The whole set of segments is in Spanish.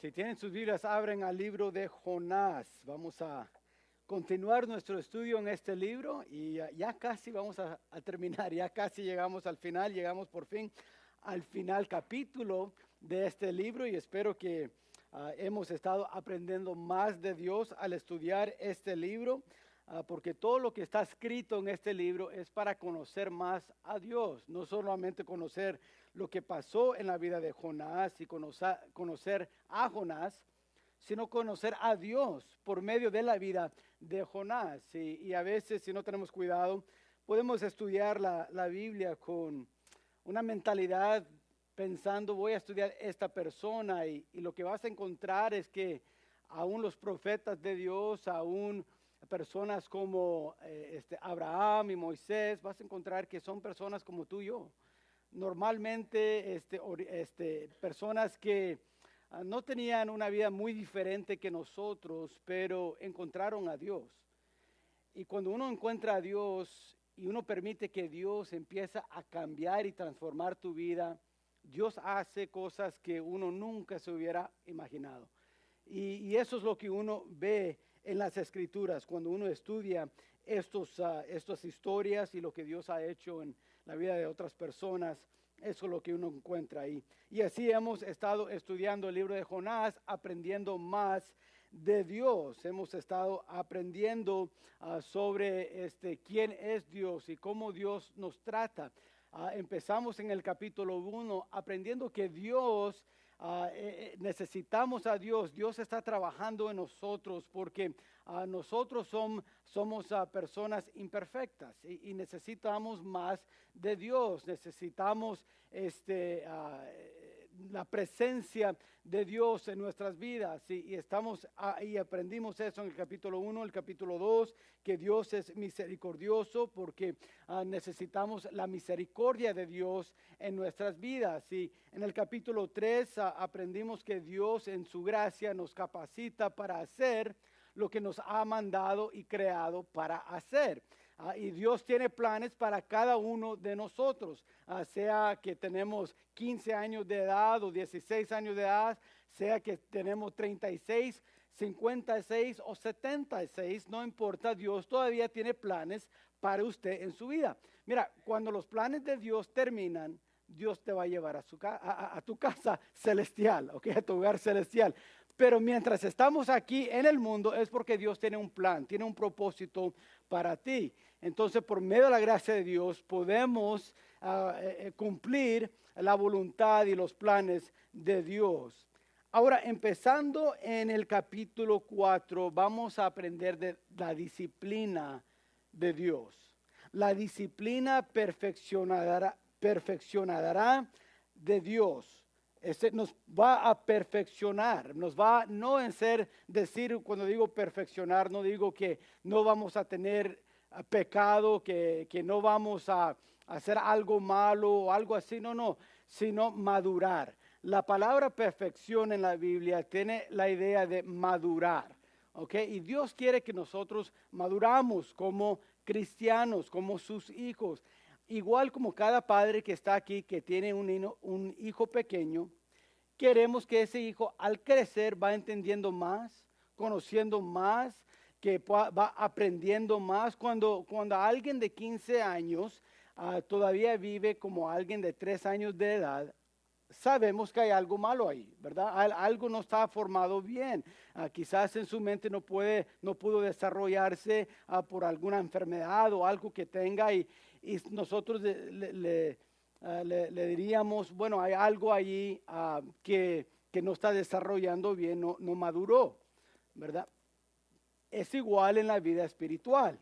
Si tienen sus Biblias, abren al libro de Jonás. Vamos a continuar nuestro estudio en este libro y ya, casi vamos a, terminar, ya casi llegamos al final, llegamos por fin al final capítulo de este libro y espero que ah, hemos estado aprendiendo más de Dios al estudiar este libro. Ah, porque todo lo que está escrito en este libro es para conocer más a Dios, no solamente conocer lo que pasó en la vida de Jonás y conocer, a Jonás, sino conocer a Dios por medio de la vida de Jonás. Y, a veces, si no tenemos cuidado, podemos estudiar la, Biblia con una mentalidad pensando, voy a estudiar esta persona y, y, lo que vas a encontrar es que aún los profetas de Dios, aún personas como eh, este, Abraham y Moisés, vas a encontrar que son personas como tú y yo. Normalmente este, este, personas que ah, no tenían una vida muy diferente que nosotros, pero encontraron a Dios. Y cuando uno encuentra a Dios y uno permite que Dios empiece a cambiar y transformar tu vida, Dios hace cosas que uno nunca se hubiera imaginado. Y, y eso es lo que uno ve en las escrituras, cuando uno estudia estos, uh, estas historias y lo que Dios ha hecho en la vida de otras personas, eso es lo que uno encuentra ahí. Y así hemos estado estudiando el libro de Jonás, aprendiendo más de Dios. Hemos estado aprendiendo uh, sobre este, quién es Dios y cómo Dios nos trata. Uh, empezamos en el capítulo 1 aprendiendo que Dios Ah, eh, eh, necesitamos a Dios. Dios está trabajando en nosotros porque nosotros somos uh, personas imperfectas y, y, necesitamos más de Dios. Necesitamos este, la presencia de Dios en nuestras vidas. Y, estamos ahí, aprendimos eso en el capítulo 1, el capítulo 2, que Dios es misericordioso porque ah, necesitamos la misericordia de Dios en nuestras vidas. Y en el capítulo 3 ah, aprendimos que Dios en su gracia nos capacita para hacer lo que nos ha mandado y creado para hacer. Ah, y Dios tiene planes para cada uno de nosotros, ah, sea que tenemos 15 años de edad o 16 años de edad, sea que tenemos 36, 56 o 76, no importa, Dios todavía tiene planes para usted en su vida. Mira, cuando los planes de Dios terminan, Dios te va a llevar a, su, tu casa celestial, a tu hogar celestial. Pero mientras estamos aquí en el mundo es porque Dios tiene un plan, tiene un propósito para ti. Entonces, por medio de la gracia de Dios, podemos ah, eh, eh, cumplir la voluntad y los planes de Dios. Ahora, empezando en el capítulo 4, vamos a aprender de la disciplina de Dios. La disciplina perfeccionará, perfeccionará de Dios. Este nos va a perfeccionar, nos va no en ser decir cuando digo perfeccionar, no digo que no vamos a tener ah, pecado, que, que no vamos a hacer algo malo o algo así, no, no, sino madurar. La palabra perfección en la Biblia tiene la idea de madurar, ¿ok? Y Dios quiere que nosotros maduramos como cristianos, como sus hijos. Igual como cada padre que está aquí, que tiene un, hijo pequeño, queremos que ese hijo al crecer va entendiendo más, conociendo más, que va aprendiendo más. Cuando, cuando alguien de 15 años ah, todavía vive como alguien de 3 años de edad, sabemos que hay algo malo ahí, ¿verdad? Algo no está formado bien. Ah, quizás en su mente no puede, no pudo desarrollarse ah, por alguna enfermedad o algo que tenga y, y nosotros le, ah, le, diríamos, bueno, hay algo allí ah, que, que, no está desarrollando bien, no, no maduró, ¿verdad? Es igual en la vida espiritual.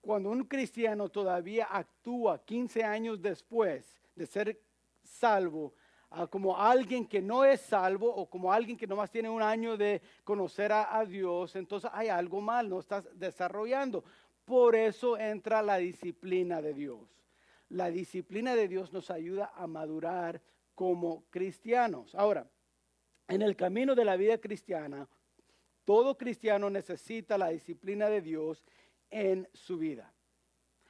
Cuando un cristiano todavía actúa 15 años después de ser salvo, ah, como alguien que no es salvo o como alguien que nomás tiene un año de conocer a, a, Dios, entonces hay algo mal, no estás desarrollando. Por eso entra la disciplina de Dios. La disciplina de Dios nos ayuda a madurar como cristianos. Ahora, en el camino de la vida cristiana, todo cristiano necesita la disciplina de Dios en su vida.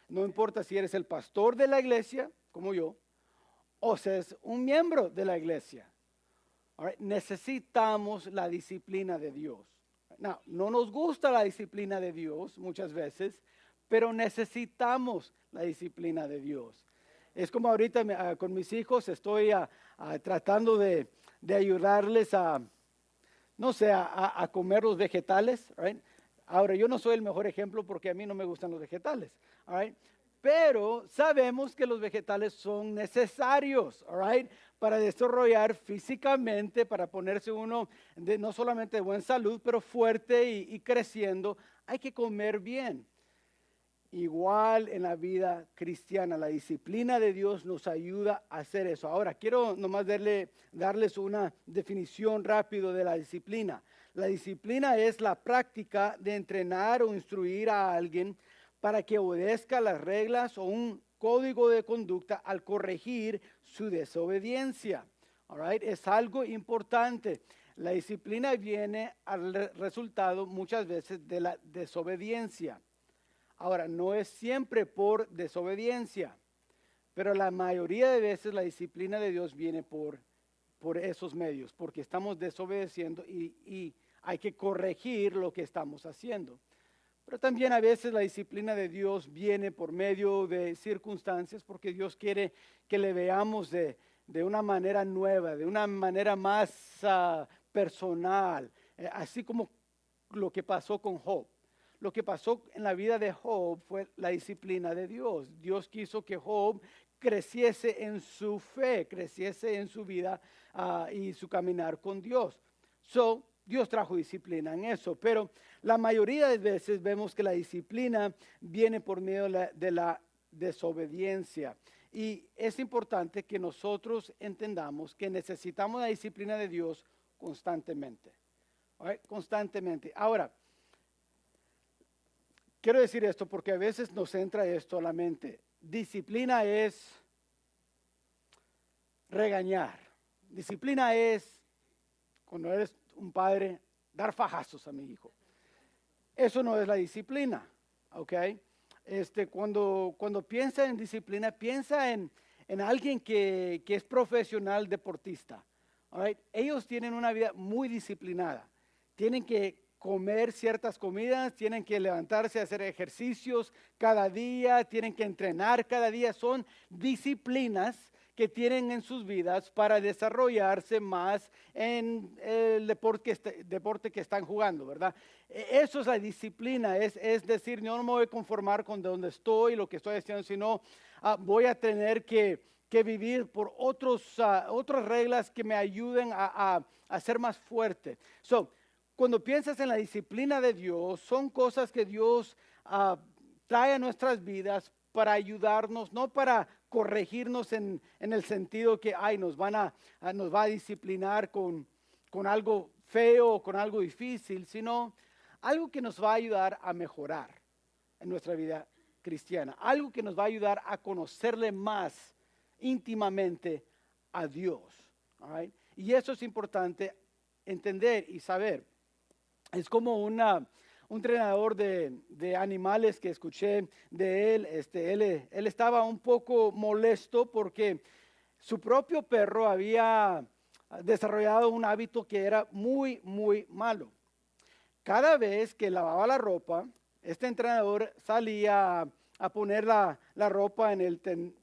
No importa si eres el pastor de la iglesia, como yo, o seas un miembro de la iglesia. Necesitamos la disciplina de Dios. No, no nos gusta la disciplina de Dios muchas veces, pero necesitamos la disciplina de Dios. Es como ahorita ah, con mis hijos estoy ah, ah, tratando de, ayudarles a, no sé, a, comer los vegetales. right? Ahora, yo no soy el mejor ejemplo porque a mí no me gustan los vegetales. right? Pero sabemos que los vegetales son necesarios all right, para desarrollar físicamente, para ponerse uno de, no solamente de buena salud, pero fuerte y, creciendo. Hay que comer bien. Igual en la vida cristiana, la disciplina de Dios nos ayuda a hacer eso. Ahora, quiero nomás darle, darles una definición rápido de la disciplina. La disciplina es la práctica de entrenar o instruir a alguien para que obedezca las reglas o un código de conducta al corregir su desobediencia. All? Es algo importante. La disciplina viene al re- resultado muchas veces de la desobediencia. Ahora, no es siempre por desobediencia, pero la mayoría de veces la disciplina de Dios viene por, por esos medios, porque estamos desobedeciendo y, y hay que corregir lo que estamos haciendo. Pero también a veces la disciplina de Dios viene por medio de circunstancias, porque Dios quiere que le veamos de, de una manera nueva, de una manera más ah, personal, eh, así como lo que pasó con Job. Lo que pasó en la vida de Job fue la disciplina de Dios. Dios quiso que Job creciese en su fe, creciese en su vida ah, y su caminar con Dios. So, Dios trajo disciplina en eso, pero la mayoría de veces vemos que la disciplina viene por medio de la, de la desobediencia. Y es importante que nosotros entendamos que necesitamos la disciplina de Dios constantemente. Constantemente. Ahora, quiero decir esto porque a veces nos entra esto a la mente. Disciplina es regañar. Disciplina es, cuando eres un padre, dar fajazos a mi hijo. Eso no es la disciplina, ¿ok? Este, cuando, cuando piensa en disciplina, piensa en, en alguien que, que es profesional deportista. right? Ellos tienen una vida muy disciplinada. Tienen que comer ciertas comidas, tienen que levantarse a hacer ejercicios cada día, tienen que entrenar cada día. Son disciplinas que tienen en sus vidas para desarrollarse más en el deporte que, est- deporte que están jugando, ¿verdad? E- Eso es la disciplina, es, es decir, yo no me voy a conformar con de donde estoy, lo que estoy haciendo, sino ah, voy a tener que, que vivir por otros, ah, otras reglas que me ayuden a, a- a ser más fuerte. So, cuando piensas en la disciplina de Dios, son cosas que Dios ah, trae a nuestras vidas para ayudarnos, no para corregirnos en, en el sentido que, ay, nos, van a, nos va a disciplinar con, con algo feo con algo difícil, sino algo que nos va a ayudar a mejorar en nuestra vida cristiana, algo que nos va a ayudar a conocerle más íntimamente a Dios. Y eso es importante entender y saber. Es como una, un entrenador de, de animales que escuché de él. Este, él. Él estaba un poco molesto porque su propio perro había desarrollado un hábito que era muy, muy malo. Cada vez que lavaba la ropa, este entrenador salía a, poner la, la ropa en el ten-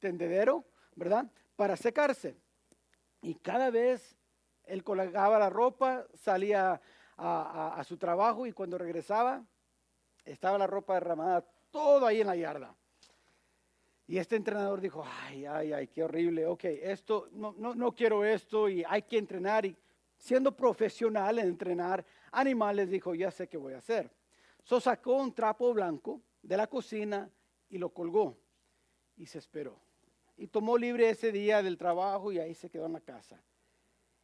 tendedero, ¿verdad? Para secarse. Y cada vez él colgaba la ropa, salía a, su trabajo y cuando regresaba estaba la ropa derramada todo ahí en la yarda. Y este entrenador dijo, ay, ay, ay, qué horrible, ok, esto, no, no, no quiero esto y hay que entrenar. Y siendo profesional en entrenar animales, dijo, ya sé qué voy a hacer. So sacó un trapo blanco de la cocina y lo colgó y se esperó. Y tomó libre ese día del trabajo y ahí se quedó en la casa.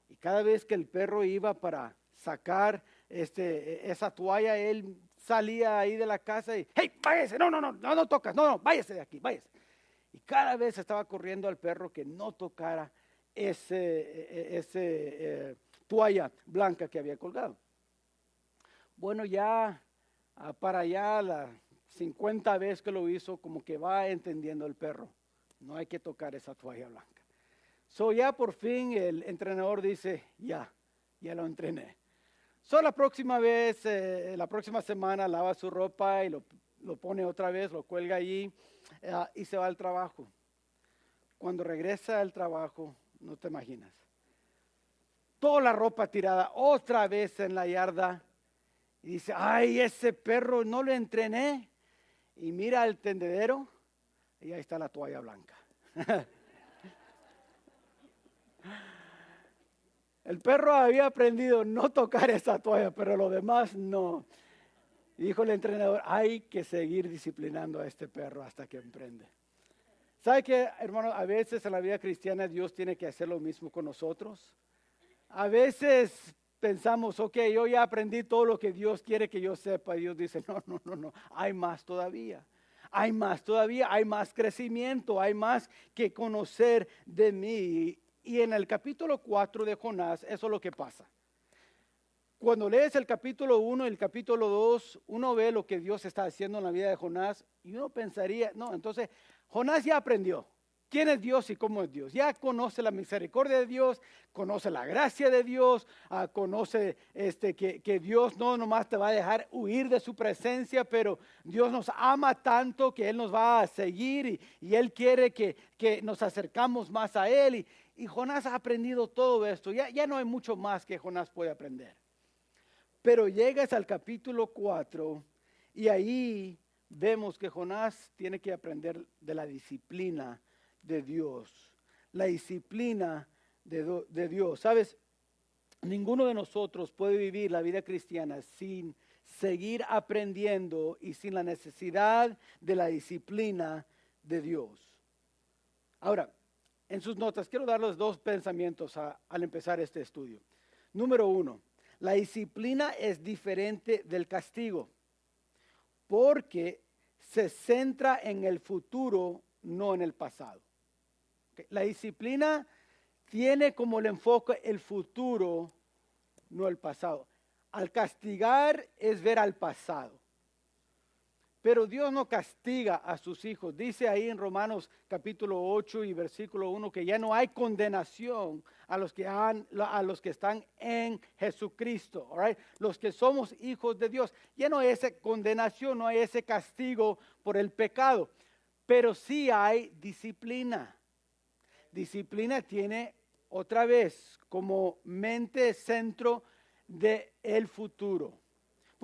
Y cada vez que el perro iba para sacar este, esa toalla, él salía ahí de la casa y, hey, váyase, no, no, no, no, no tocas, no, no, váyase de aquí, váyase. Y cada vez estaba corriendo al perro que no tocara ese, ese eh, toalla blanca que había colgado. Bueno, ya ah, para allá la 50 veces que lo hizo, como que va entendiendo el perro. No hay que tocar esa toalla blanca. So ya por fin el entrenador dice, ya, ya lo entrené. So la próxima vez, eh, la próxima semana lava su ropa y lo, pone otra vez, lo cuelga allí eh, y se va al trabajo. Cuando regresa al trabajo, no te imaginas. Toda la ropa tirada otra vez en la yarda. Y dice, ay, ese perro no lo entrené. Y mira al tendedero y ahí está la toalla blanca. El perro había aprendido no tocar esa toalla, pero lo demás no. dijo el entrenador, hay que seguir disciplinando a este perro hasta que emprende. ¿Sabe que, hermano? A veces en la vida cristiana Dios tiene que hacer lo mismo con nosotros. A veces pensamos, ok, yo ya aprendí todo lo que Dios quiere que yo sepa. Y Dios dice, no, no, no, no, hay más todavía. Hay más todavía, hay más crecimiento, hay más que conocer de mí. Y en el capítulo 4 de Jonás, eso es lo que pasa. Cuando lees el capítulo 1 y el capítulo 2, uno ve lo que Dios está haciendo en la vida de Jonás y uno pensaría, no, entonces Jonás ya aprendió quién es Dios y cómo es Dios. Ya conoce la misericordia de Dios, conoce la gracia de Dios, ah, conoce este, que, Dios no nomás te va a dejar huir de su presencia, pero Dios nos ama tanto que Él nos va a seguir y, Él quiere que, que, nos acercamos más a Él. Y, y Jonás ha aprendido todo esto. Ya, ya no hay mucho más que Jonás puede aprender. Pero llegas al capítulo 4 y ahí vemos que Jonás tiene que aprender de la disciplina de Dios. La disciplina de, de Dios. ¿Sabes? Ninguno de nosotros puede vivir la vida cristiana sin seguir aprendiendo y sin la necesidad de la disciplina de Dios. Ahora, en sus notas, quiero darles dos pensamientos al empezar este estudio. Número uno, la disciplina es diferente del castigo porque se centra en el futuro, no en el pasado. La disciplina tiene como el enfoque el futuro, no el pasado. Al castigar es ver al pasado. Pero Dios no castiga a sus hijos. Dice ahí en Romanos capítulo 8 y versículo 1 que ya no hay condenación a los que, han, están en Jesucristo. Los que somos hijos de Dios. Ya no hay esa condenación, no hay ese castigo por el pecado. Pero sí hay disciplina. Disciplina tiene otra vez como mente centro del el futuro.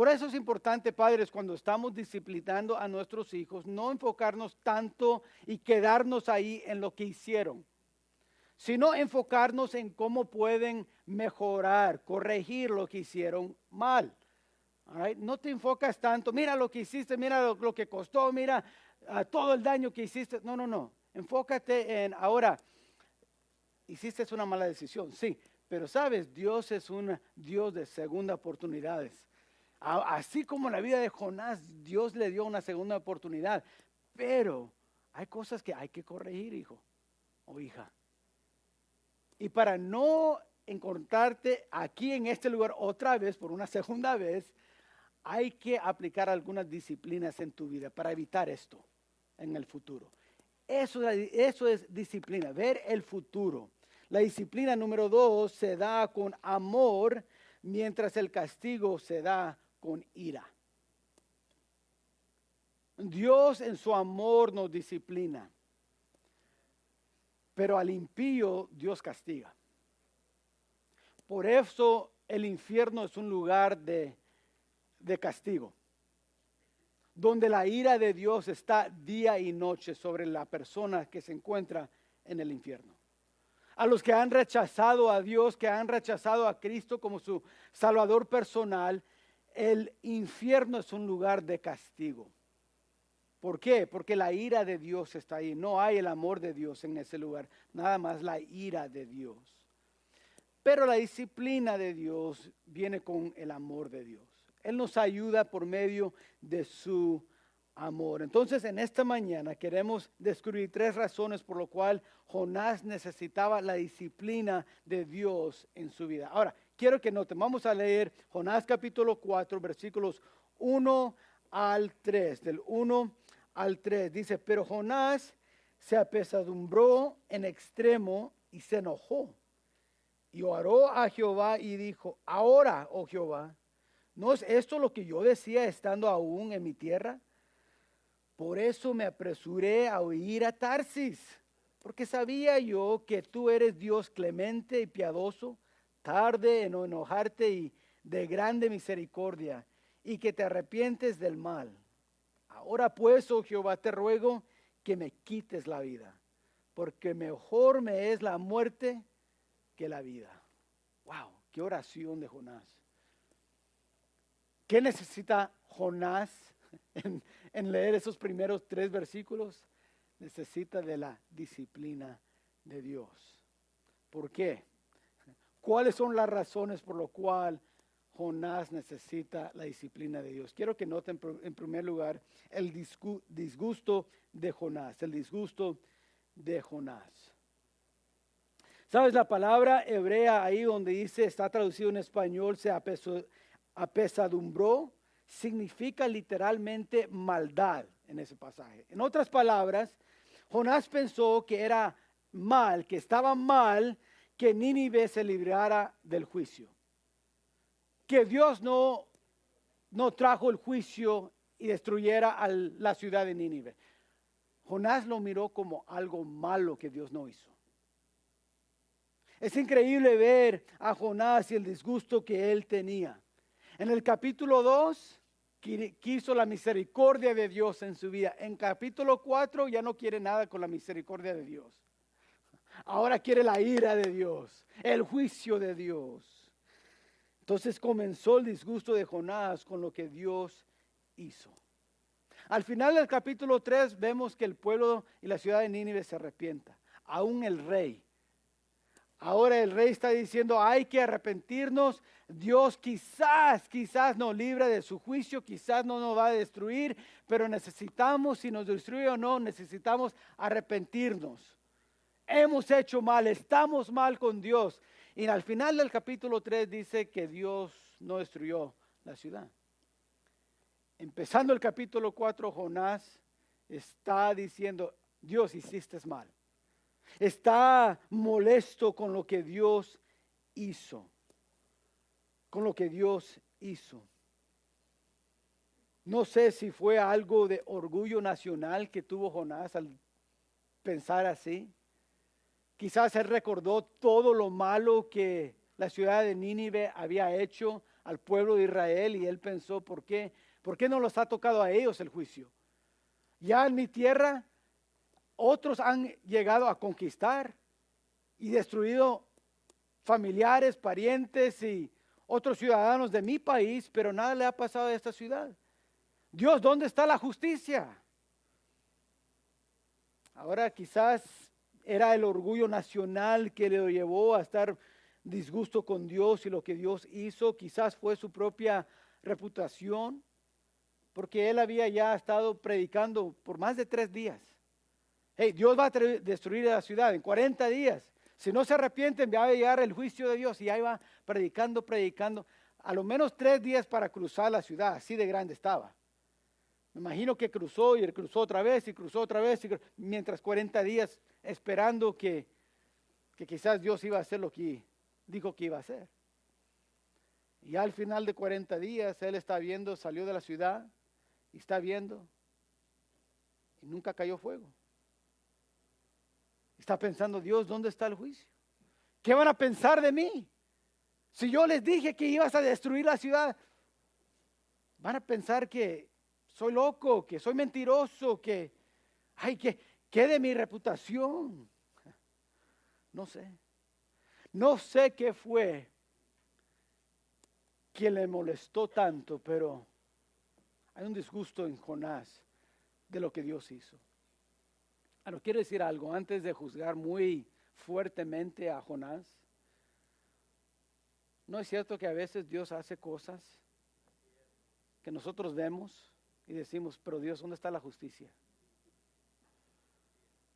Por eso es importante, padres, cuando estamos disciplinando a nuestros hijos, no enfocarnos tanto y quedarnos ahí en lo que hicieron, sino enfocarnos en cómo pueden mejorar, corregir lo que hicieron mal. No te enfocas tanto, mira lo que hiciste, mira lo, que costó, mira ah, todo el daño que hiciste. No, no, no. Enfócate en ahora, hiciste una mala decisión, sí, pero sabes, Dios es un Dios de segunda oportunidades. Así como en la vida de Jonás, Dios le dio una segunda oportunidad. Pero hay cosas que hay que corregir, hijo o hija. Y para no encontrarte aquí en este lugar otra vez, por una segunda vez, hay que aplicar algunas disciplinas en tu vida para evitar esto en el futuro. Eso, eso es disciplina, ver el futuro. La disciplina número dos se da con amor, mientras el castigo se da con ira. Dios en su amor nos disciplina, pero al impío Dios castiga. Por eso el infierno es un lugar de, de castigo, donde la ira de Dios está día y noche sobre la persona que se encuentra en el infierno a los que han rechazado a Dios, que han rechazado a Cristo como su Salvador personal, el infierno es un lugar de castigo. ¿Por qué? Porque la ira de Dios está ahí. No hay el amor de Dios en ese lugar, nada más la ira de Dios. Pero la disciplina de Dios viene con el amor de Dios. Él nos ayuda por medio de su amor. Entonces, en esta mañana queremos descubrir tres razones por lo cual Jonás necesitaba la disciplina de Dios en su vida. Ahora, quiero que noten, vamos a leer Jonás capítulo 4, versículos 1 al 3, del 1 al 3. Dice, pero Jonás se apesadumbró en extremo y se enojó. Y oró a Jehová y dijo, ahora, oh Jehová, ¿no es esto lo que yo decía estando aún en mi tierra? Por eso me apresuré a huir a Tarsis, porque sabía yo que tú eres Dios clemente y piadoso, tarde en enojarte y de grande misericordia, y que te arrepientes del mal. Ahora pues, oh Jehová, te ruego que me quites la vida, porque mejor me es la muerte que la vida. Wow, qué oración de Jonás. ¿Qué necesita Jonás en, en leer esos primeros tres versículos? Necesita de la disciplina de Dios. ¿Por qué? ¿Cuáles son las razones por lo cual Jonás necesita la disciplina de Dios? Quiero que noten en primer lugar el disgusto de Jonás, el disgusto de Jonás. ¿Sabes la palabra hebrea ahí donde dice, está traducido en español, se apesadumbró? Significa literalmente maldad en ese pasaje. En otras palabras, Jonás pensó que era mal, que estaba mal que Nínive se librara del juicio. Que Dios no, no trajo el juicio y destruyera a la ciudad de Nínive. Jonás lo miró como algo malo que Dios no hizo. Es increíble ver a Jonás y el disgusto que él tenía. En el capítulo 2 quiso la misericordia de Dios en su vida. En capítulo 4 ya no quiere nada con la misericordia de Dios. Ahora quiere la ira de Dios, el juicio de Dios. Entonces comenzó el disgusto de Jonás con lo que Dios hizo. Al final del capítulo 3 vemos que el pueblo y la ciudad de Nínive se arrepienta. Aún el rey Ahora el rey está diciendo, hay que arrepentirnos. Dios quizás, quizás nos libra de su juicio, quizás no nos va a destruir, pero necesitamos, si nos destruye o no, necesitamos arrepentirnos. Hemos hecho mal, estamos mal con Dios. Y al final del capítulo 3 dice que Dios no destruyó la ciudad. Empezando el capítulo 4, Jonás está diciendo, Dios hiciste mal está molesto con lo que Dios hizo, con lo que Dios hizo. No sé si fue algo de orgullo nacional que tuvo Jonás al pensar así. Quizás él recordó todo lo malo que la ciudad de Nínive había hecho al pueblo de Israel y él pensó, ¿por qué? ¿Por qué no los ha tocado a ellos el juicio? Ya en mi tierra otros han llegado a conquistar y destruido familiares, parientes y otros ciudadanos de mi país, pero nada le ha pasado a esta ciudad. Dios, ¿dónde está la justicia? Ahora quizás era el orgullo nacional que le llevó a estar disgusto con Dios y lo que Dios hizo, quizás fue su propia reputación, porque él había ya estado predicando por más de tres días hey, Dios va a destruir la ciudad en 40 días. Si no se arrepienten, va a llegar el juicio de Dios. Y ahí va predicando, predicando. A lo menos tres días para cruzar la ciudad, así de grande estaba. Me imagino que cruzó y cruzó otra vez y cruzó otra vez, mientras 40 días esperando que, que quizás Dios iba a hacer lo que dijo que iba a hacer. Y al final de 40 días, él está viendo, salió de la ciudad y está viendo y nunca cayó fuego. Está pensando, Dios, ¿dónde está el juicio? ¿Qué van a pensar de mí? Si yo les dije que ibas a destruir la ciudad, van a pensar que soy loco, que soy mentiroso, que, ay, que, ¿qué de mi reputación? No sé. No sé qué fue que le molestó tanto, pero hay un disgusto en Jonás de lo que Dios hizo. Ahora, quiero decir algo antes de juzgar muy fuertemente a Jonás. ¿No es cierto que a veces Dios hace cosas que nosotros vemos y decimos, pero Dios, ¿dónde está la justicia?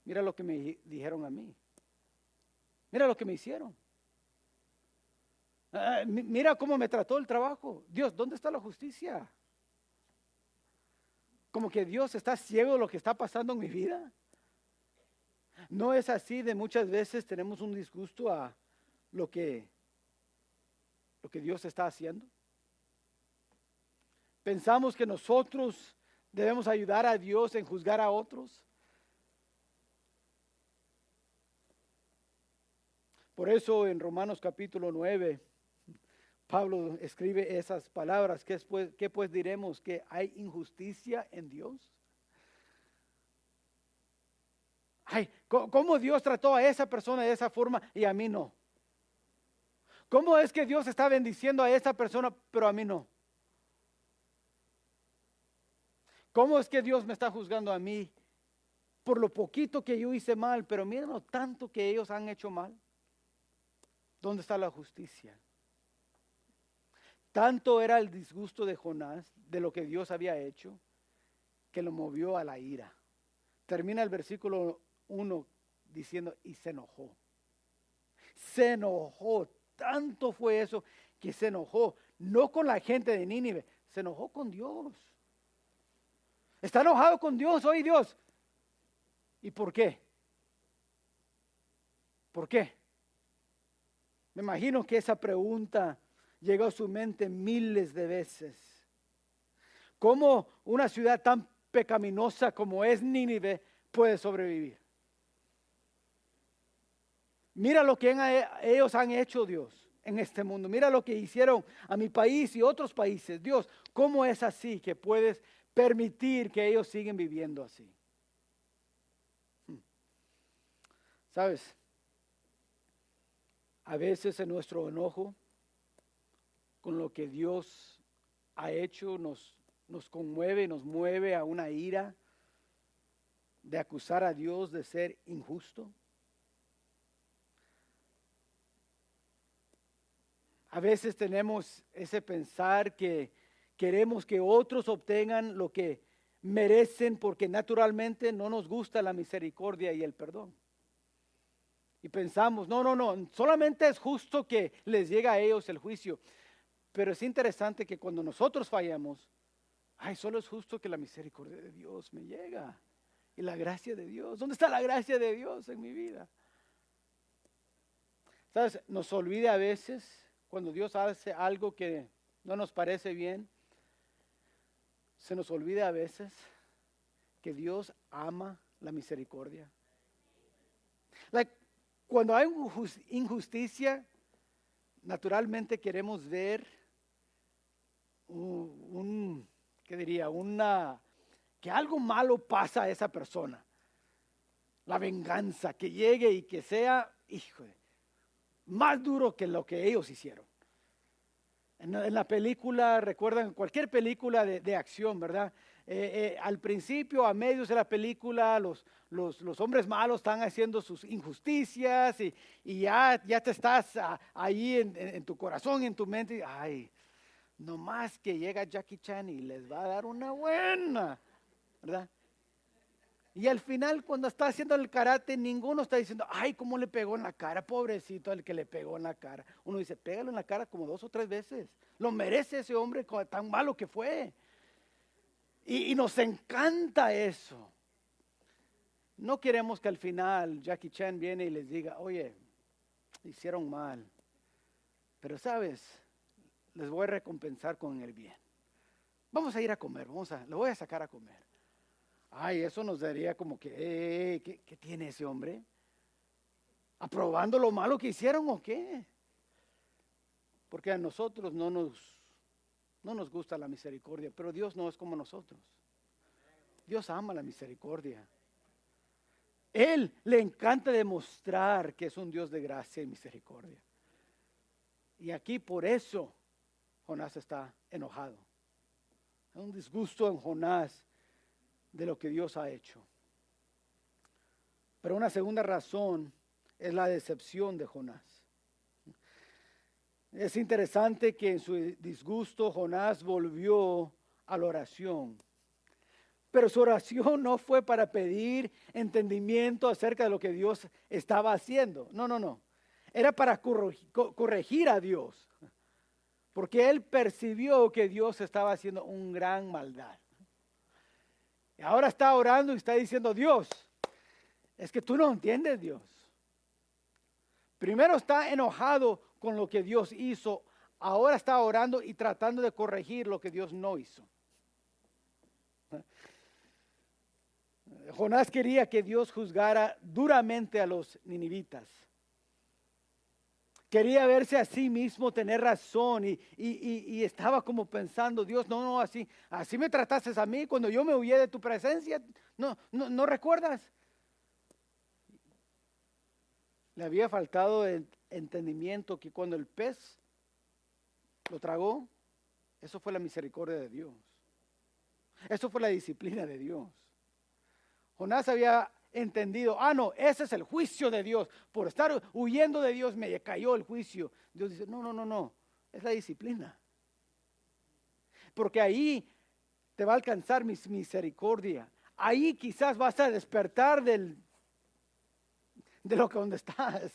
Mira lo que me dijeron a mí. Mira lo que me hicieron. Ah, mira cómo me trató el trabajo. Dios, ¿dónde está la justicia? Como que Dios está ciego de lo que está pasando en mi vida. No es así de muchas veces tenemos un disgusto a lo que, lo que Dios está haciendo. Pensamos que nosotros debemos ayudar a Dios en juzgar a otros. Por eso en Romanos capítulo 9, Pablo escribe esas palabras. ¿Qué pues, qué pues diremos? ¿Que hay injusticia en Dios? Ay, ¿cómo Dios trató a esa persona de esa forma y a mí no? ¿Cómo es que Dios está bendiciendo a esa persona pero a mí no? ¿Cómo es que Dios me está juzgando a mí por lo poquito que yo hice mal, pero miren lo tanto que ellos han hecho mal? ¿Dónde está la justicia? Tanto era el disgusto de Jonás de lo que Dios había hecho que lo movió a la ira. Termina el versículo 1 diciendo, y se enojó. Se enojó. Tanto fue eso que se enojó. No con la gente de Nínive, se enojó con Dios. Está enojado con Dios hoy Dios. ¿Y por qué? ¿Por qué? Me imagino que esa pregunta llegó a su mente miles de veces. ¿Cómo una ciudad tan pecaminosa como es Nínive puede sobrevivir? Mira lo que ellos han hecho, Dios, en este mundo. Mira lo que hicieron a mi país y otros países. Dios, ¿cómo es así que puedes permitir que ellos sigan viviendo así. Hmm. ¿Sabes? A veces en nuestro enojo con lo que Dios ha hecho nos, nos conmueve, nos mueve a una ira de acusar a Dios de ser injusto. A veces tenemos ese pensar que Queremos que otros obtengan lo que merecen porque naturalmente no nos gusta la misericordia y el perdón. Y pensamos, no, no, no, solamente es justo que les llegue a ellos el juicio. Pero es interesante que cuando nosotros fallamos, ay, solo es justo que la misericordia de Dios me llega. Y la gracia de Dios. ¿Dónde está la gracia de Dios en mi vida? ¿Sabes? Nos olvida a veces cuando Dios hace algo que no nos parece bien se nos olvida a veces que Dios ama la misericordia. cuando hay injusticia, naturalmente queremos ver un, ¿qué diría? Una, que algo malo pasa a esa persona. La venganza, que llegue y que sea, hijo, más duro que lo que ellos hicieron. En, la película, recuerdan, cualquier película de, acción, ¿verdad? Eh, eh, al principio, a medios de la película, los, los, hombres malos están haciendo sus injusticias y, ya, ya te estás ahí en, en, tu corazón, en tu mente, ay, nomás que llega Jackie Chan y les va a dar una buena, ¿verdad? Y al final, cuando está haciendo el karate, ninguno está diciendo, ay, ¿cómo le pegó en la cara? Pobrecito el que le pegó en la cara. Uno dice, pégalo en la cara como dos o tres veces. Lo merece ese hombre tan malo que fue. Y, y nos encanta eso. No queremos que al final Jackie Chan viene y les diga, oye, hicieron mal. Pero sabes, les voy a recompensar con el bien. Vamos a ir a comer, vamos a, le voy a sacar a comer. Ay, eso nos daría como que, eh, ¿qué, tiene ese hombre? ¿Aprobando lo malo que hicieron o qué? Porque a nosotros no nos, no nos gusta la misericordia, pero Dios no es como nosotros. Dios ama la misericordia. Él le encanta demostrar que es un Dios de gracia y misericordia. Y aquí por eso Jonás está enojado. Hay un disgusto en Jonás de lo que Dios ha hecho. Pero una segunda razón es la decepción de Jonás. Es interesante que en su disgusto Jonás volvió a la oración. Pero su oración no fue para pedir entendimiento acerca de lo que Dios estaba haciendo. No, no, no. Era para corregir a Dios. Porque él percibió que Dios estaba haciendo un gran maldad. Y ahora está orando y está diciendo, Dios, es que tú no entiendes Dios. Primero está enojado con lo que Dios hizo, ahora está orando y tratando de corregir lo que Dios no hizo. Jonás quería que Dios juzgara duramente a los ninivitas. Quería verse a sí mismo, tener razón y, estaba como pensando, Dios, no, no, así, así me trataste a mí cuando yo me huí de tu presencia. No, no, no recuerdas. Le había faltado el entendimiento que cuando el pez lo tragó, eso fue la misericordia de Dios. Eso fue la disciplina de Dios. Jonás había entendido, ah, no, ese es el juicio de Dios. Por estar huyendo de Dios me cayó el juicio. Dios dice, no, no, no, no, es la disciplina. Porque ahí te va a alcanzar mi misericordia. Ahí quizás vas a despertar del, de lo que donde estás.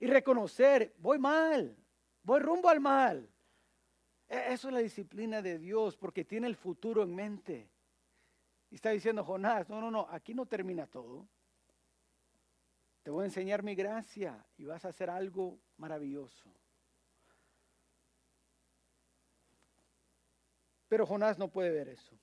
Y reconocer, voy mal, voy rumbo al mal. E, eso es la disciplina de Dios porque tiene el futuro en mente. Y está diciendo Jonás, no, no, no, aquí no termina todo. Te voy a enseñar mi gracia y vas a hacer algo maravilloso. Pero Jonás no puede ver eso.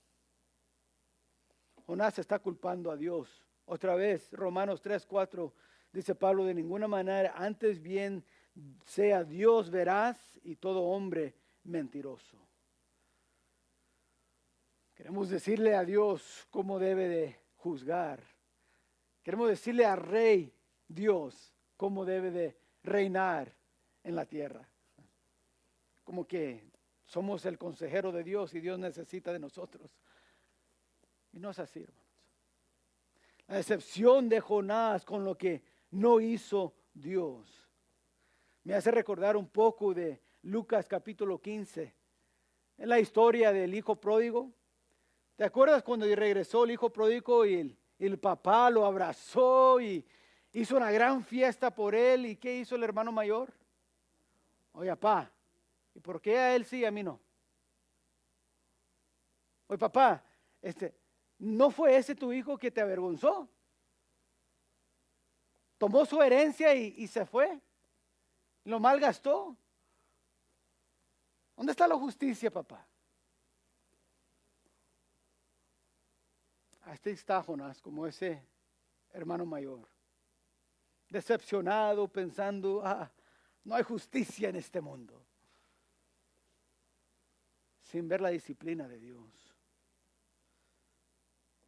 Jonás está culpando a Dios. Otra vez, Romanos 3, 4, dice Pablo, de ninguna manera, antes bien sea Dios veraz y todo hombre mentiroso. Queremos decirle a Dios cómo debe de juzgar. Queremos decirle al Rey Dios cómo debe de reinar en la tierra. Como que somos el consejero de Dios y Dios necesita de nosotros. Y no es así, hermanos. La decepción de Jonás con lo que no hizo Dios. Me hace recordar un poco de Lucas capítulo 15. En la historia del hijo pródigo. ¿Te acuerdas cuando regresó el hijo pródigo y el, papá lo abrazó y hizo una gran fiesta por él? ¿Y qué hizo el hermano mayor? Oye, papá, ¿y por qué a él sí y a mí no? Oye, papá, este, ¿no fue ese tu hijo que te avergonzó? Tomó su herencia y, y se fue. Lo malgastó. ¿Dónde está la justicia, papá? Este está como ese hermano mayor, decepcionado, pensando, ah, no hay justicia en este mundo, sin ver la disciplina de Dios.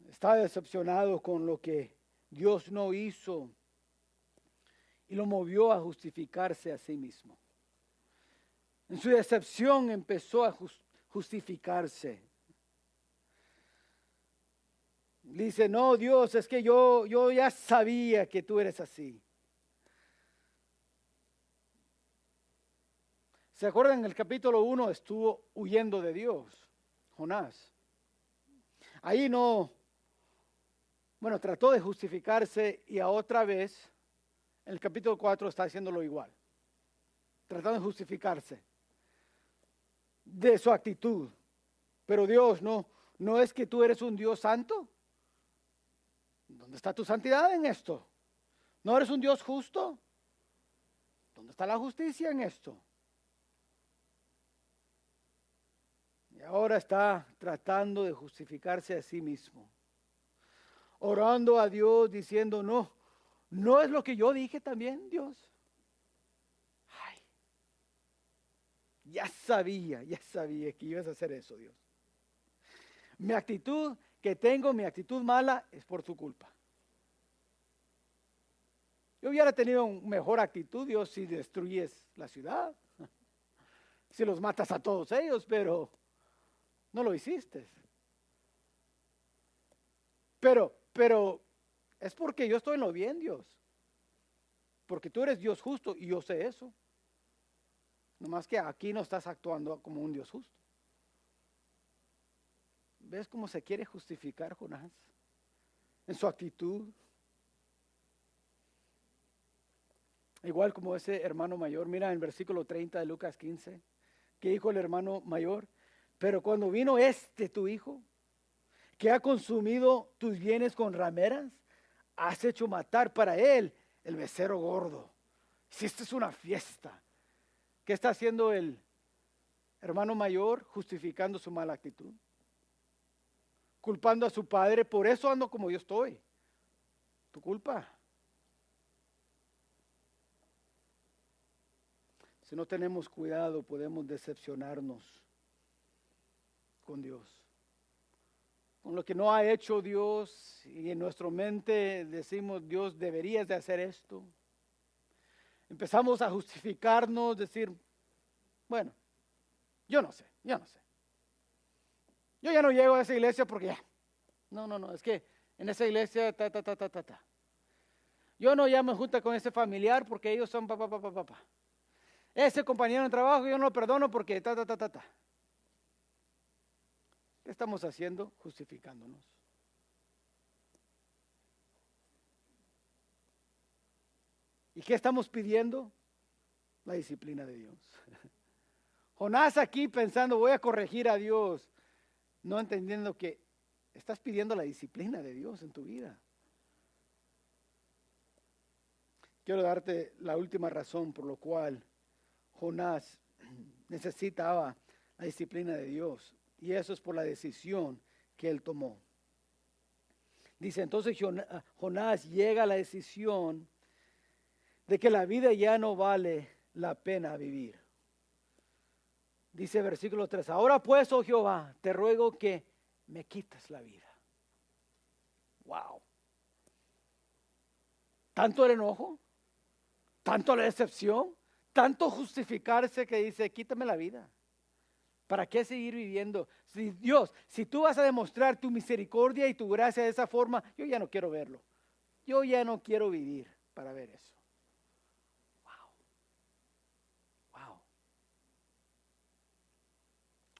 Está decepcionado con lo que Dios no hizo y lo movió a justificarse a sí mismo. En su decepción empezó a justificarse. Dice, no, Dios, es que yo, yo ya sabía que tú eres así. ¿Se acuerdan? En el capítulo 1 estuvo huyendo de Dios, Jonás. Ahí no, bueno, trató de justificarse y a otra vez, en el capítulo 4 está haciéndolo igual, tratando de justificarse de su actitud. Pero Dios, no, no es que tú eres un Dios santo. ¿Dónde está tu santidad en esto? ¿No eres un Dios justo? ¿Dónde está la justicia en esto? Y ahora está tratando de justificarse a sí mismo. Orando a Dios diciendo, no, no es lo que yo dije también, Dios. Ay, ya sabía, ya sabía que ibas a hacer eso, Dios. Mi actitud que tengo, mi actitud mala, es por tu culpa. Yo hubiera tenido mejor actitud, Dios, si destruyes la ciudad, si los matas a todos ellos, pero no lo hiciste. Pero, pero es porque yo estoy en lo bien, Dios. Porque tú eres Dios justo y yo sé eso. Nomás que aquí no estás actuando como un Dios justo. ¿Ves cómo se quiere justificar Jonás? En su actitud. Igual como ese hermano mayor. Mira en versículo 30 de Lucas 15. que dijo el hermano mayor? Pero cuando vino este tu hijo, que ha consumido tus bienes con rameras, has hecho matar para él el becerro gordo. Si esta es una fiesta, ¿qué está haciendo el hermano mayor justificando su mala actitud? Culpando a su padre, por eso ando como yo estoy. Tu culpa. Si no tenemos cuidado, podemos decepcionarnos con Dios. Con lo que no ha hecho Dios y en nuestra mente decimos, Dios, deberías de hacer esto. Empezamos a justificarnos, decir, bueno, yo no sé, yo no sé. Yo ya no llego a esa iglesia porque ya. No, no, no, es que en esa iglesia, ta, ta, ta, ta, ta, ta. Yo no ya me junta con ese familiar porque ellos son papá, papá, papá. Ese compañero de trabajo yo no lo perdono porque ta, ta, ta, ta, ta. ¿Qué estamos haciendo? Justificándonos. ¿Y qué estamos pidiendo? La disciplina de Dios. Jonás aquí pensando, voy a corregir a Dios, no entendiendo que estás pidiendo la disciplina de Dios en tu vida. Quiero darte la última razón por lo cual Jonás necesitaba la disciplina de Dios. Y eso es por la decisión que él tomó. Dice, entonces Jonás llega a la decisión de que la vida ya no vale la pena vivir. Dice versículo 3, ahora pues, oh Jehová, te ruego que me quites la vida. Wow. Tanto el enojo, tanto la decepción, tanto justificarse que dice, quítame la vida. ¿Para qué seguir viviendo? Si Dios, si tú vas a demostrar tu misericordia y tu gracia de esa forma, yo ya no quiero verlo. Yo ya no quiero vivir para ver eso. Wow. Wow.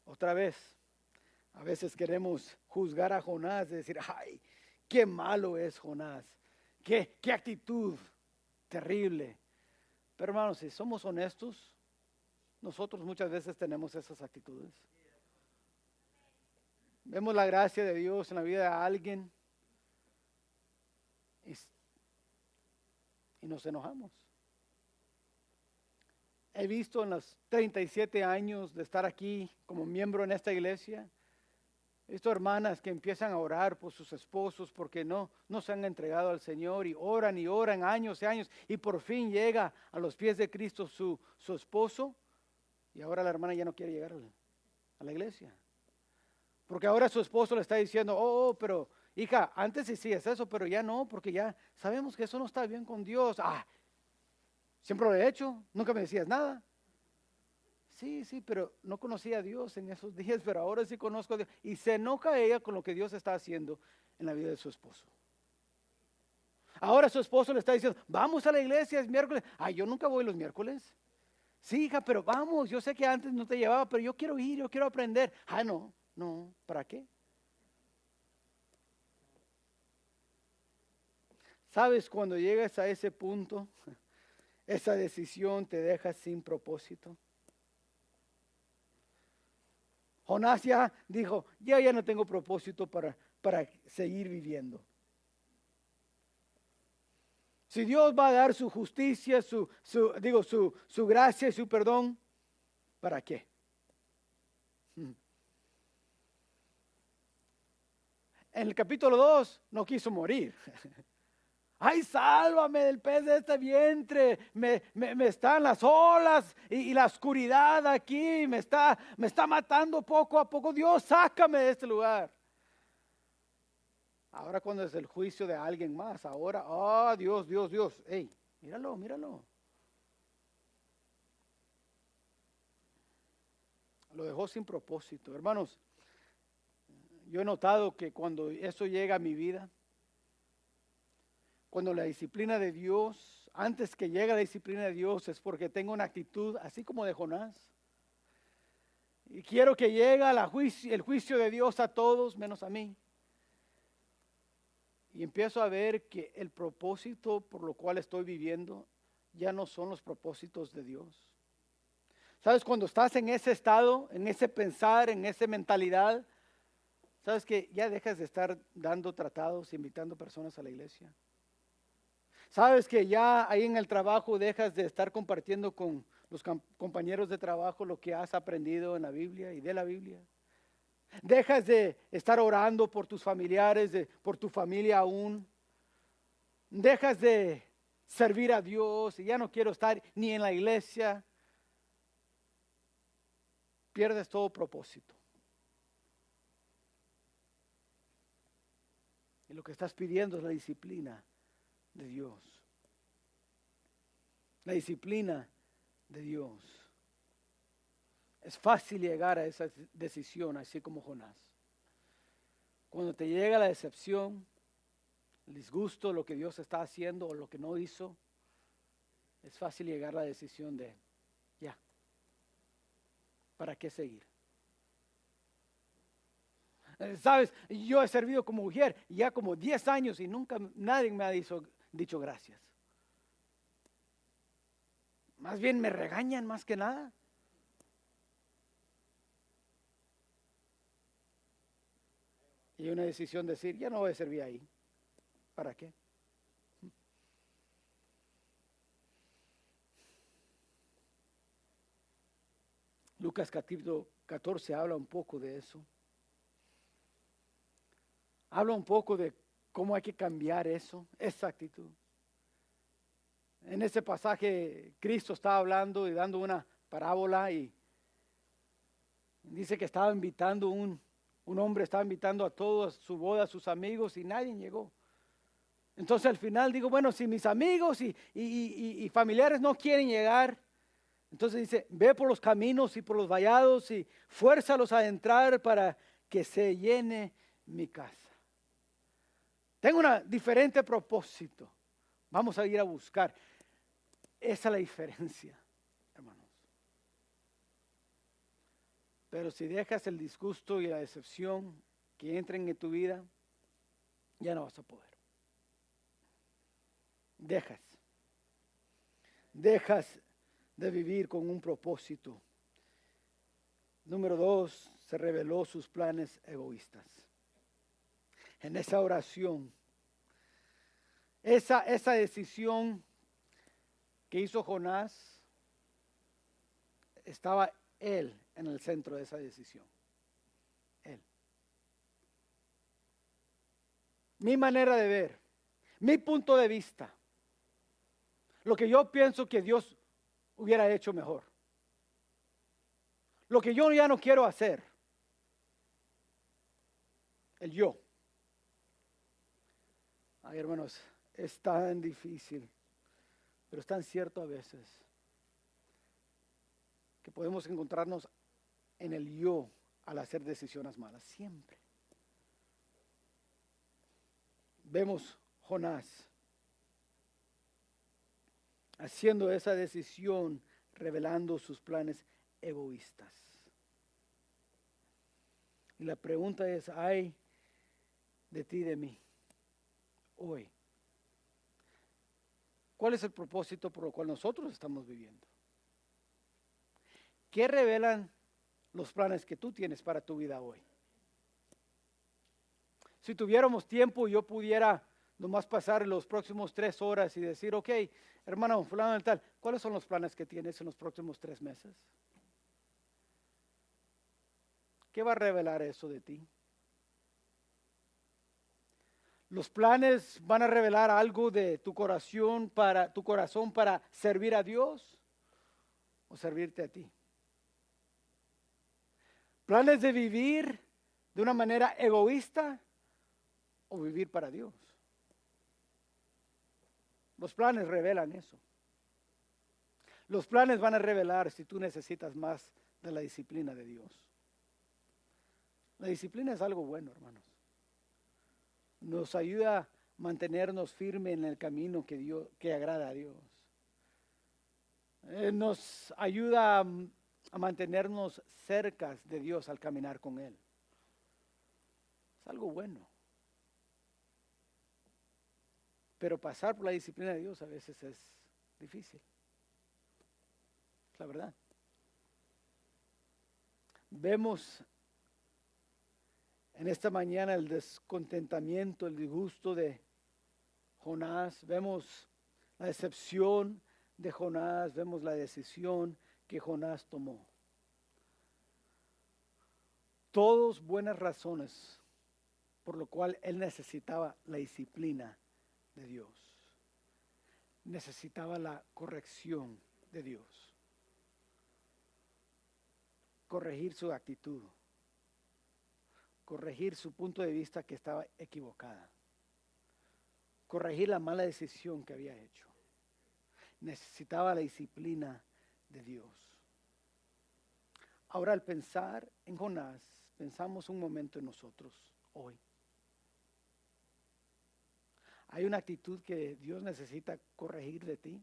Otra vez, a veces queremos juzgar a Jonás, decir, ay, qué malo es Jonás, qué, qué actitud terrible. Pero hermanos, si somos honestos, nosotros muchas veces tenemos esas actitudes. Vemos la gracia de Dios en la vida de alguien y, nos enojamos. He visto en los 37 años de estar aquí como miembro en esta iglesia, estas hermanas que empiezan a orar por sus esposos porque no, no se han entregado al Señor y oran y oran años y años y por fin llega a los pies de Cristo su, su esposo y ahora la hermana ya no quiere llegar a la iglesia. Porque ahora su esposo le está diciendo, oh, oh pero hija, antes sí es eso, pero ya no, porque ya sabemos que eso no está bien con Dios. Ah, siempre lo he hecho, nunca me decías nada. Sí, sí, pero no conocía a Dios en esos días, pero ahora sí conozco a Dios. Y se enoja ella con lo que Dios está haciendo en la vida de su esposo. Ahora su esposo le está diciendo, vamos a la iglesia, es miércoles. Ay, yo nunca voy los miércoles. Sí, hija, pero vamos, yo sé que antes no te llevaba, pero yo quiero ir, yo quiero aprender. Ah, no, no, ¿para qué? ¿Sabes cuando llegas a ese punto, esa decisión te deja sin propósito? Jonás ya dijo, ya ya no tengo propósito para, para seguir viviendo. Si Dios va a dar su justicia, su, su digo, su, su gracia y su perdón, ¿para qué? En el capítulo 2 no quiso morir. Ay, sálvame del pez de este vientre. Me, me, están las olas y, la oscuridad aquí. Me está, me está matando poco a poco. Dios, sácame de este lugar. Ahora cuando es el juicio de alguien más, ahora, oh Dios, Dios, Dios. Hey, míralo, míralo. Lo dejó sin propósito. Hermanos, yo he notado que cuando eso llega a mi vida, cuando la disciplina de Dios, antes que llegue la disciplina de Dios, es porque tengo una actitud así como de Jonás. Y quiero que llegue el juicio de Dios a todos menos a mí. Y empiezo a ver que el propósito por lo cual estoy viviendo ya no son los propósitos de Dios. ¿Sabes? Cuando estás en ese estado, en ese pensar, en esa mentalidad, ¿sabes que ya dejas de estar dando tratados, invitando personas a la iglesia? Sabes que ya ahí en el trabajo dejas de estar compartiendo con los compañeros de trabajo lo que has aprendido en la Biblia y de la Biblia. Dejas de estar orando por tus familiares, de, por tu familia aún. Dejas de servir a Dios y ya no quiero estar ni en la iglesia. Pierdes todo propósito. Y lo que estás pidiendo es la disciplina de Dios. La disciplina de Dios. Es fácil llegar a esa decisión, así como Jonás. Cuando te llega la decepción, el disgusto, lo que Dios está haciendo o lo que no hizo, es fácil llegar a la decisión de, ya, ¿para qué seguir? Eh, Sabes, yo he servido como mujer ya como 10 años y nunca nadie me ha dicho, dicho gracias. Más bien me regañan más que nada. Y una decisión de decir, ya no voy a servir ahí. ¿Para qué? Lucas capítulo 14 habla un poco de eso. Habla un poco de cómo hay que cambiar eso, esa actitud. En ese pasaje Cristo estaba hablando y dando una parábola y dice que estaba invitando un, un hombre, estaba invitando a todos su boda, a sus amigos y nadie llegó. Entonces al final digo, bueno, si mis amigos y, y, familiares no quieren llegar, entonces dice, ve por los caminos y por los vallados y fuérzalos a entrar para que se llene mi casa. Tengo un diferente propósito. Vamos a ir a buscar. Esa es la diferencia, hermanos. Pero si dejas el disgusto y la decepción que entren en tu vida, ya no vas a poder. Dejas. Dejas de vivir con un propósito. Número dos, se reveló sus planes egoístas. En esa oración, esa, esa decisión que hizo Jonás, estaba él en el centro de esa decisión. Él. Mi manera de ver, mi punto de vista, lo que yo pienso que Dios hubiera hecho mejor. Lo que yo ya no quiero hacer. El yo. Ay, hermanos, es tan difícil pero es tan cierto a veces que podemos encontrarnos en el yo al hacer decisiones malas, siempre. Vemos Jonás haciendo esa decisión, revelando sus planes egoístas. Y la pregunta es, ¿hay de ti, de mí, hoy? ¿Cuál es el propósito por lo cual nosotros estamos viviendo? ¿Qué revelan los planes que tú tienes para tu vida hoy? Si tuviéramos tiempo yo pudiera nomás pasar los próximos tres horas y decir, ok, hermano, fulano tal, ¿cuáles son los planes que tienes en los próximos tres meses? ¿Qué va a revelar eso de ti? Los planes van a revelar algo de tu corazón para tu corazón para servir a Dios o servirte a ti. Planes de vivir de una manera egoísta o vivir para Dios. Los planes revelan eso. Los planes van a revelar si tú necesitas más de la disciplina de Dios. La disciplina es algo bueno, hermanos nos ayuda a mantenernos firmes en el camino que, Dios, que agrada a Dios. Eh, nos ayuda a, a mantenernos cerca de Dios al caminar con Él. Es algo bueno. Pero pasar por la disciplina de Dios a veces es difícil. La verdad. Vemos en esta mañana el descontentamiento, el disgusto de Jonás. Vemos la decepción de Jonás, vemos la decisión que Jonás tomó. Todos buenas razones por lo cual él necesitaba la disciplina de Dios. Necesitaba la corrección de Dios. Corregir su actitud. Corregir su punto de vista que estaba equivocada. Corregir la mala decisión que había hecho. Necesitaba la disciplina de Dios. Ahora al pensar en Jonás, pensamos un momento en nosotros hoy. Hay una actitud que Dios necesita corregir de ti.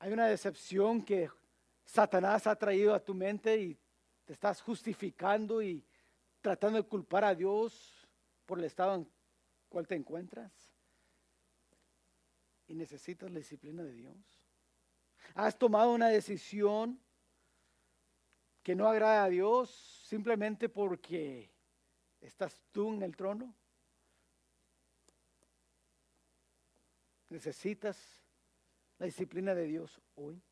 Hay una decepción que Satanás ha traído a tu mente y te estás justificando y tratando de culpar a Dios por el estado en cual te encuentras. Y necesitas la disciplina de Dios. Has tomado una decisión que no agrada a Dios simplemente porque ¿Estás tú en el trono? ¿Necesitas la disciplina de Dios hoy?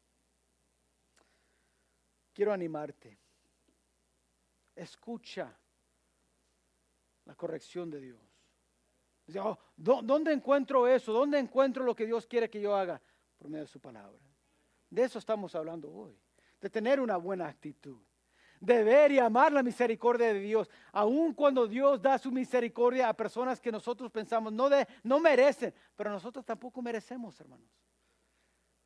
Quiero animarte. Escucha la corrección de Dios. Oh, ¿Dónde encuentro eso? ¿Dónde encuentro lo que Dios quiere que yo haga? Por medio de su palabra. De eso estamos hablando hoy. De tener una buena actitud de ver y amar la misericordia de Dios, aun cuando Dios da su misericordia a personas que nosotros pensamos no, de, no merecen, pero nosotros tampoco merecemos, hermanos.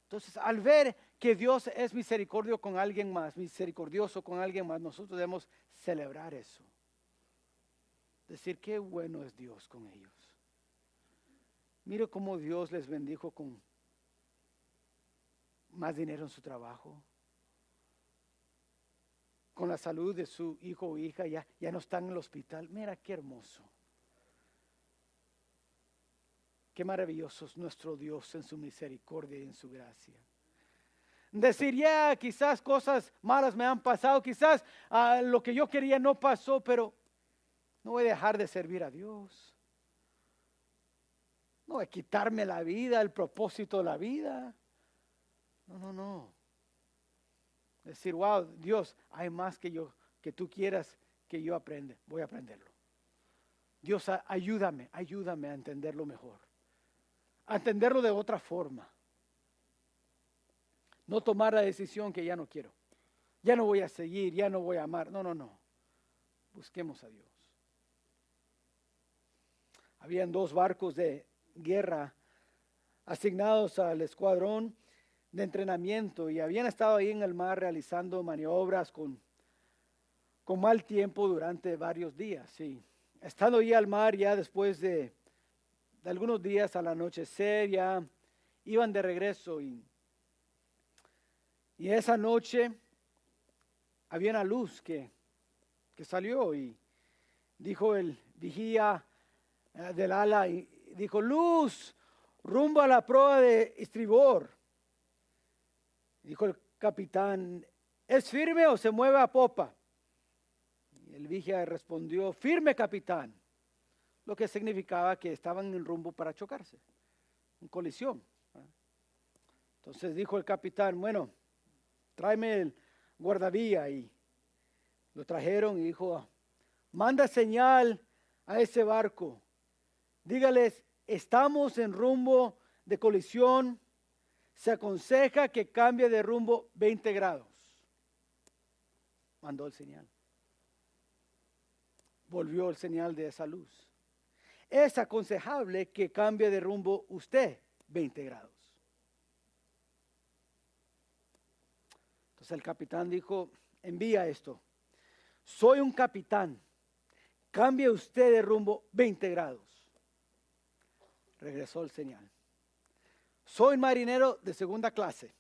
Entonces, al ver que Dios es misericordio con alguien más, misericordioso con alguien más, nosotros debemos celebrar eso. Decir qué bueno es Dios con ellos. Mire cómo Dios les bendijo con más dinero en su trabajo, con la salud de su hijo o hija, ya, ya no están en el hospital. Mira qué hermoso. Qué maravilloso es nuestro Dios en su misericordia y en su gracia. Decir, ya, quizás cosas malas me han pasado, quizás ah, lo que yo quería no pasó, pero no voy a dejar de servir a Dios. No voy a quitarme la vida, el propósito de la vida. No, no, no. Decir, wow, Dios, hay más que yo, que tú quieras que yo aprenda. Voy a aprenderlo. Dios, ayúdame, ayúdame a entenderlo mejor. A entenderlo de otra forma. No tomar la decisión que ya no quiero. Ya no voy a seguir, ya no voy a amar. No, no, no. Busquemos a Dios. Habían dos barcos de guerra asignados al escuadrón de entrenamiento y habían estado ahí en el mar realizando maniobras con, con mal tiempo durante varios días. Sí. Estando ahí al mar ya después de, algunos días al anochecer, ya iban de regreso y, y esa noche había una luz que, que salió y dijo el vigía eh, del ala y dijo, luz, rumbo a la proa de estribor. Dijo el capitán, ¿es firme o se mueve a popa? Y el vigía respondió, firme capitán, lo que significaba que estaban en rumbo para chocarse, en colisión. Entonces dijo el capitán, bueno, tráeme el guardavía y lo trajeron y dijo, manda señal a ese barco, dígales, estamos en rumbo de colisión se aconseja que cambie de rumbo 20 grados. Mandó el señal. Volvió el señal de esa luz. Es aconsejable que cambie de rumbo usted 20 grados. Entonces el capitán dijo, envía esto. Soy un capitán. Cambie usted de rumbo 20 grados. Regresó el señal. Soy marinero de segunda clase.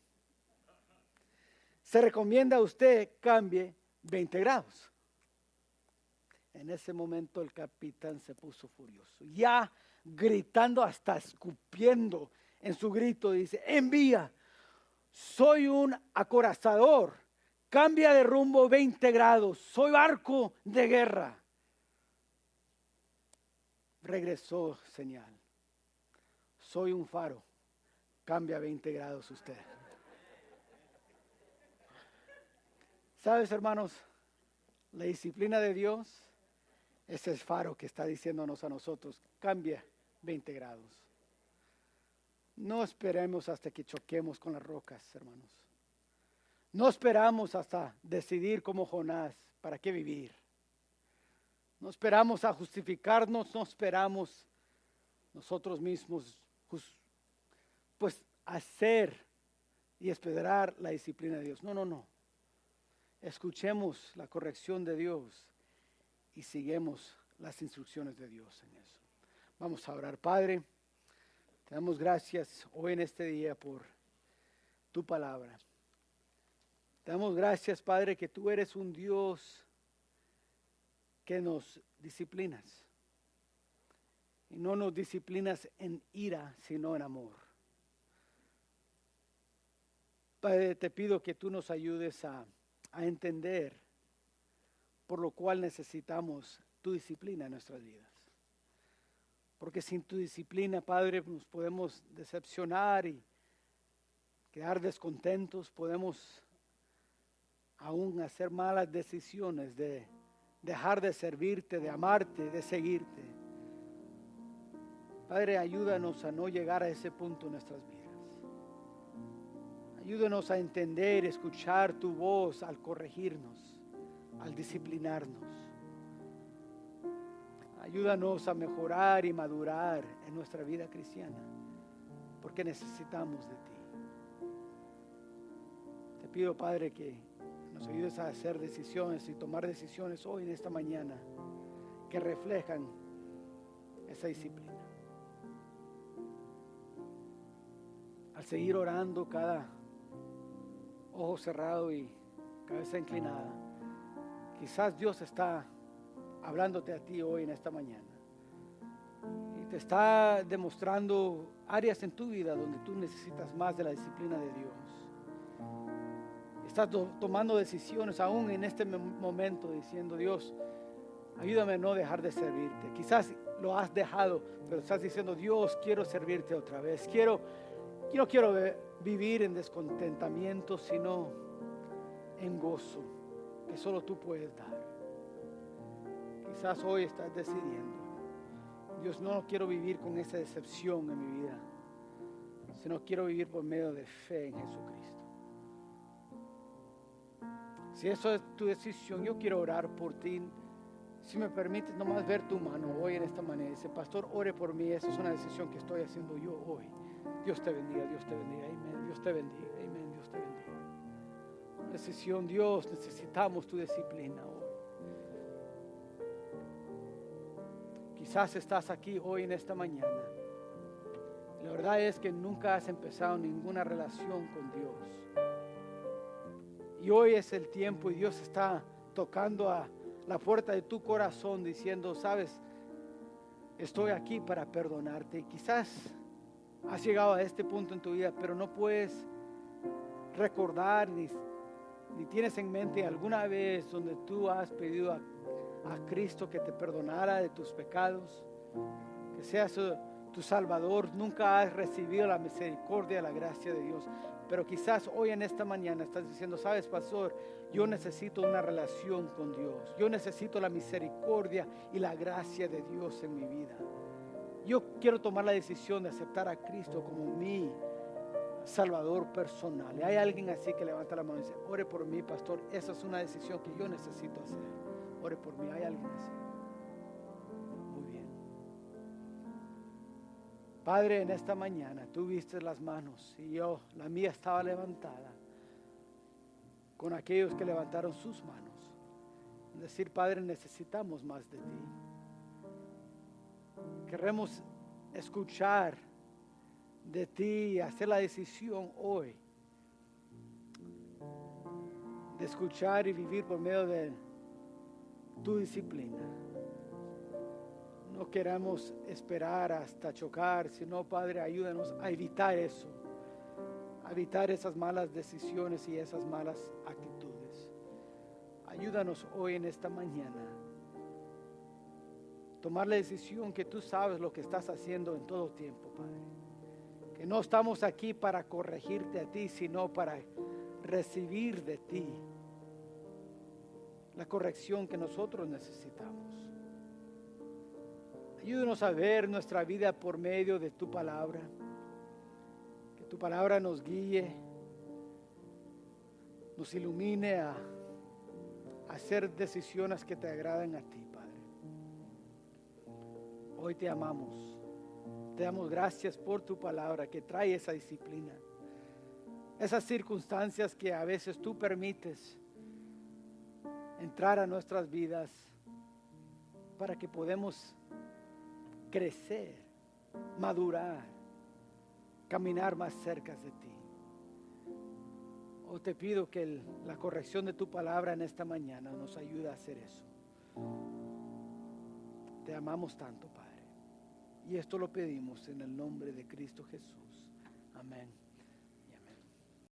Se recomienda a usted cambie 20 grados. En ese momento el capitán se puso furioso, ya gritando hasta escupiendo en su grito, dice, envía, soy un acorazador, cambia de rumbo 20 grados, soy barco de guerra. Regresó señal. soy un faro. Cambia 20 grados usted. ¿Sabes, hermanos? La disciplina de Dios es el faro que está diciéndonos a nosotros, cambia 20 grados. No esperemos hasta que choquemos con las rocas, hermanos. No esperamos hasta decidir como Jonás, ¿para qué vivir? No esperamos a justificarnos, no esperamos nosotros mismos, pues hacer y esperar la disciplina de Dios. No, no, no. Escuchemos la corrección de Dios y sigamos las instrucciones de Dios en eso. Vamos a orar, Padre. Te damos gracias hoy en este día por tu palabra. Te damos gracias, Padre, que tú eres un Dios que nos disciplinas. Y no nos disciplinas en ira, sino en amor. Padre, te pido que tú nos ayudes a, a entender por lo cual necesitamos tu disciplina en nuestras vidas. Porque sin tu disciplina, Padre, nos podemos decepcionar y quedar descontentos, podemos aún hacer malas decisiones de dejar de servirte, de amarte, de seguirte. Padre, ayúdanos a no llegar a ese punto en nuestras vidas. Ayúdanos a entender, escuchar tu voz al corregirnos, al disciplinarnos. Ayúdanos a mejorar y madurar en nuestra vida cristiana, porque necesitamos de ti. Te pido, Padre, que nos ayudes a hacer decisiones y tomar decisiones hoy en esta mañana que reflejan esa disciplina. Al seguir orando cada ojo cerrado y cabeza inclinada, quizás Dios está hablándote a ti hoy en esta mañana. Y te está demostrando áreas en tu vida donde tú necesitas más de la disciplina de Dios estás tomando decisiones aún en este momento diciendo, Dios, ayúdame a no dejar de servirte. Quizás lo has dejado, pero estás diciendo, Dios, quiero servirte otra vez. Quiero, yo no quiero vivir en descontentamiento, sino en gozo, que solo tú puedes dar. Quizás hoy estás decidiendo, Dios, no quiero vivir con esa decepción en mi vida, sino quiero vivir por medio de fe en Jesucristo. Si eso es tu decisión, yo quiero orar por ti. Si me permites nomás ver tu mano hoy en esta manera. Dice, pastor, ore por mí. Esa es una decisión que estoy haciendo yo hoy. Dios te bendiga, Dios te bendiga. Amén. Dios te bendiga. Amén. Decisión, Dios, necesitamos tu disciplina hoy. Quizás estás aquí hoy en esta mañana. La verdad es que nunca has empezado ninguna relación con Dios. Y hoy es el tiempo y Dios está tocando a la puerta de tu corazón diciendo, sabes, estoy aquí para perdonarte. Quizás has llegado a este punto en tu vida, pero no puedes recordar ni, tienes en mente alguna vez donde tú has pedido a, a Cristo que te perdonara de tus pecados, que sea tu Salvador, nunca has recibido la misericordia, la gracia de Dios. Pero quizás hoy en esta mañana estás diciendo, sabes, pastor, yo necesito una relación con Dios. Yo necesito la misericordia y la gracia de Dios en mi vida. Yo quiero tomar la decisión de aceptar a Cristo como mi Salvador personal. Hay alguien así que levanta la mano y dice, ore por mí, pastor. Esa es una decisión que yo necesito hacer. Ore por mí. Hay alguien así. Padre, en esta mañana tú viste las manos y yo, la mía estaba levantada con aquellos que levantaron sus manos. Decir, Padre, necesitamos más de ti. Queremos escuchar de ti hacer la decisión hoy de escuchar y vivir por medio de tu disciplina. No queramos esperar hasta chocar, sino Padre, ayúdanos a evitar eso, a evitar esas malas decisiones y esas malas actitudes. Ayúdanos hoy en esta mañana. Tomar la decisión que tú sabes lo que estás haciendo en todo tiempo, Padre. Que no estamos aquí para corregirte a ti, sino para recibir de ti la corrección que nosotros necesitamos. Ayúdanos a ver nuestra vida por medio de tu palabra. Que tu palabra nos guíe, nos ilumine a, hacer decisiones que te agraden a ti, Padre. Hoy te amamos. Te damos gracias por tu palabra que trae esa disciplina. Esas circunstancias que a veces tú permites entrar a nuestras vidas para que podamos crecer, madurar, caminar más cerca de ti. Oh, te pido que la corrección de tu palabra en esta mañana nos ayude a hacer eso. Te amamos tanto, Padre. Y esto lo pedimos en el nombre de Cristo Jesús. Amén.